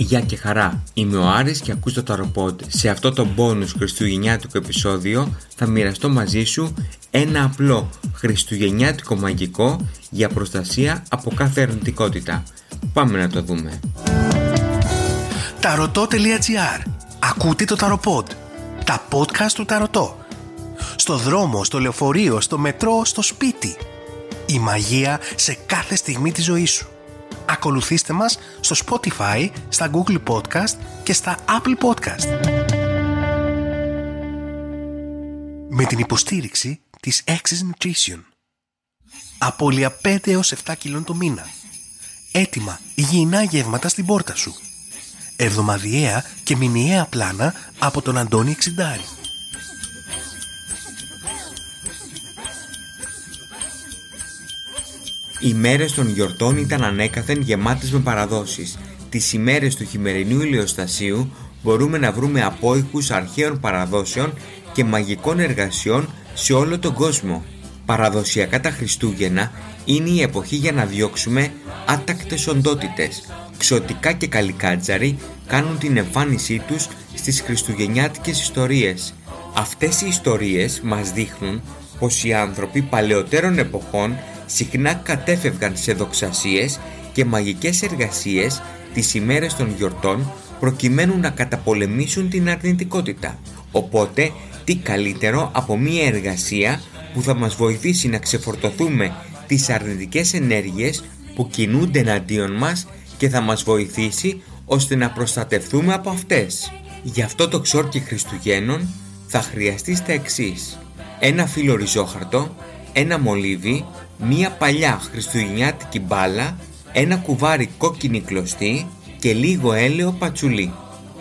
Γεια και χαρά, είμαι ο Άρης και ακούς το Ταροποντ. Σε αυτό το bonus χριστουγεννιάτικο επεισόδιο θα μοιραστώ μαζί σου ένα απλό χριστουγεννιάτικο μαγικό για προστασία από κάθε αρνητικότητα. Πάμε να το δούμε. Ταρωτό.gr Ακούτε το Ταροποντ. Τα podcast του Ταρωτό. Στο δρόμο, στο λεωφορείο, στο μετρό, στο σπίτι. Η μαγεία σε κάθε στιγμή της ζωής σου ακολουθήστε μας στο Spotify, στα Google Podcast και στα Apple Podcast. Με την υποστήριξη της Access Nutrition. Απόλυα 5 έως 7 κιλών το μήνα. Έτοιμα υγιεινά γεύματα στην πόρτα σου. Εβδομαδιαία και μηνιαία πλάνα από τον Αντώνη Εξιντάρη. Οι μέρες των γιορτών ήταν ανέκαθεν γεμάτες με παραδόσεις. Τις ημέρες του χειμερινού ηλιοστασίου μπορούμε να βρούμε απόϊχους αρχαίων παραδόσεων και μαγικών εργασιών σε όλο τον κόσμο. Παραδοσιακά τα Χριστούγεννα είναι η εποχή για να διώξουμε άτακτες οντότητες. Ξωτικά και καλικάτζαροι κάνουν την εμφάνισή τους στις χριστουγεννιάτικες ιστορίες. Αυτές οι ιστορίες μας δείχνουν πως οι άνθρωποι παλαιότερων εποχών συχνά κατέφευγαν σε δοξασίες και μαγικές εργασίες τις ημέρες των γιορτών προκειμένου να καταπολεμήσουν την αρνητικότητα. Οπότε, τι καλύτερο από μία εργασία που θα μας βοηθήσει να ξεφορτωθούμε τις αρνητικές ενέργειες που κινούνται εναντίον μας και θα μας βοηθήσει ώστε να προστατευτούμε από αυτές. Γι' αυτό το ξόρκι Χριστουγέννων θα χρειαστεί τα εξής. Ένα φύλλο ριζόχαρτο, ένα μολύβι, μία παλιά χριστουγεννιάτικη μπάλα, ένα κουβάρι κόκκινη κλωστή και λίγο έλαιο πατσουλί.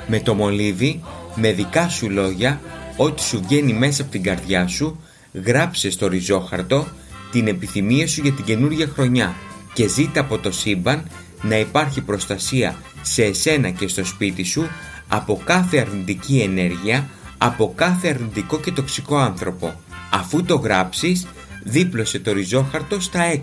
Με το μολύβι, με δικά σου λόγια, ό,τι σου βγαίνει μέσα από την καρδιά σου, γράψε στο ριζόχαρτο την επιθυμία σου για την καινούργια χρονιά και ζήτα από το σύμπαν να υπάρχει προστασία σε εσένα και στο σπίτι σου από κάθε αρνητική ενέργεια, από κάθε αρνητικό και τοξικό άνθρωπο. Αφού το γράψεις, δίπλωσε το ριζόχαρτο στα 6.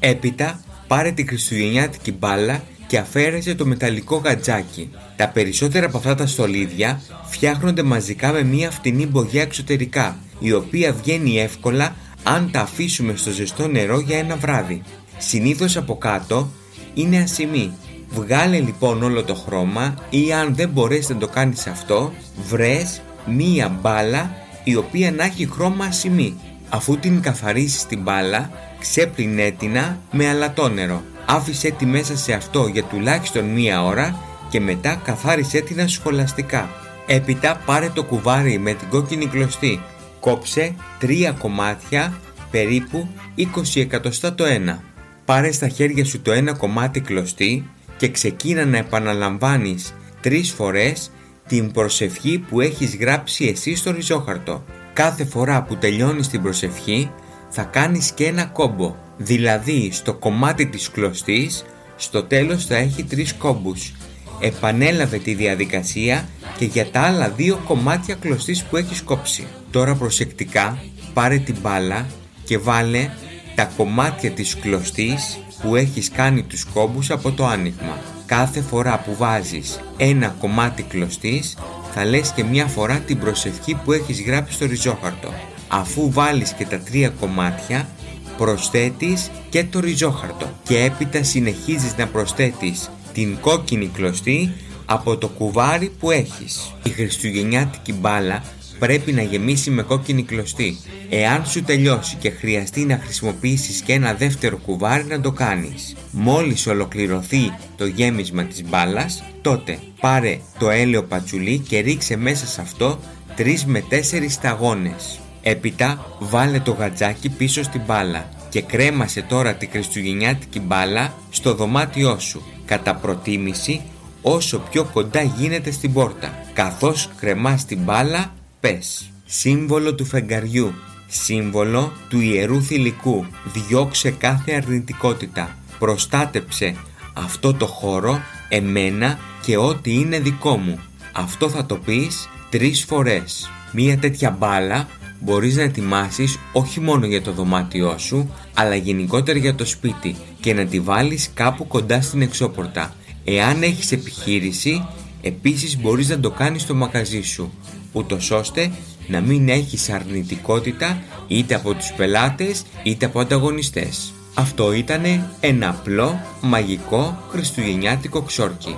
Έπειτα πάρε τη χριστουγεννιάτικη μπάλα και αφαίρεσε το μεταλλικό γατζάκι. Τα περισσότερα από αυτά τα στολίδια φτιάχνονται μαζικά με μια φτηνή μπογιά εξωτερικά, η οποία βγαίνει εύκολα αν τα αφήσουμε στο ζεστό νερό για ένα βράδυ. Συνήθως από κάτω είναι ασημή. Βγάλε λοιπόν όλο το χρώμα ή αν δεν μπορέσει να το κάνεις αυτό, βρες μία μπάλα η οποία να έχει χρώμα ασημή Αφού την καθαρίσεις την μπάλα, ξέπλυνε την με αλατόνερο. Άφησε τη μέσα σε αυτό για τουλάχιστον μία ώρα και μετά καθάρισε την σχολαστικά. Έπειτα πάρε το κουβάρι με την κόκκινη κλωστή. Κόψε τρία κομμάτια περίπου 20 εκατοστά το ένα. Πάρε στα χέρια σου το ένα κομμάτι κλωστή και ξεκίνα να επαναλαμβάνεις τρεις φορές την προσευχή που έχεις γράψει εσύ στο ριζόχαρτο κάθε φορά που τελειώνεις την προσευχή θα κάνεις και ένα κόμπο. Δηλαδή στο κομμάτι της κλωστής στο τέλος θα έχει τρεις κόμπους. Επανέλαβε τη διαδικασία και για τα άλλα δύο κομμάτια κλωστής που έχεις κόψει. Τώρα προσεκτικά πάρε την μπάλα και βάλε τα κομμάτια της κλωστής που έχεις κάνει τους κόμπους από το άνοιγμα. Κάθε φορά που βάζεις ένα κομμάτι κλωστής θα λες και μια φορά την προσευχή που έχεις γράψει στο ριζόχαρτο. Αφού βάλεις και τα τρία κομμάτια, προσθέτεις και το ριζόχαρτο και έπειτα συνεχίζεις να προσθέτεις την κόκκινη κλωστή από το κουβάρι που έχεις. Η χριστουγεννιάτικη μπάλα πρέπει να γεμίσει με κόκκινη κλωστή. Εάν σου τελειώσει και χρειαστεί να χρησιμοποιήσεις και ένα δεύτερο κουβάρι να το κάνεις. Μόλις ολοκληρωθεί το γέμισμα της μπάλας, τότε πάρε το έλαιο πατσουλί και ρίξε μέσα σε αυτό 3 με 4 σταγόνες. Έπειτα βάλε το γατζάκι πίσω στην μπάλα και κρέμασε τώρα τη χριστουγεννιάτικη μπάλα στο δωμάτιό σου. Κατά προτίμηση όσο πιο κοντά γίνεται στην πόρτα. Καθώς κρεμάς την μπάλα πες. Σύμβολο του φεγγαριού. Σύμβολο του ιερού θηλυκού. Διώξε κάθε αρνητικότητα. Προστάτεψε αυτό το χώρο, εμένα και ό,τι είναι δικό μου. Αυτό θα το πεις τρεις φορές. Μία τέτοια μπάλα μπορείς να ετοιμάσεις όχι μόνο για το δωμάτιό σου, αλλά γενικότερα για το σπίτι και να τη βάλεις κάπου κοντά στην εξώπορτα. Εάν έχεις επιχείρηση, επίσης μπορείς να το κάνεις στο μαγαζί σου, ούτως ώστε να μην έχεις αρνητικότητα είτε από τους πελάτες είτε από ανταγωνιστές. Αυτό ήταν ένα απλό, μαγικό, χριστουγεννιάτικο ξόρκι.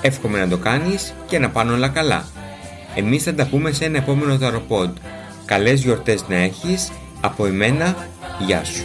Εύχομαι να το κάνεις και να πάνε όλα καλά. Εμείς θα τα πούμε σε ένα επόμενο ταροπόντ. Καλές γιορτές να έχεις, από εμένα, γεια σου.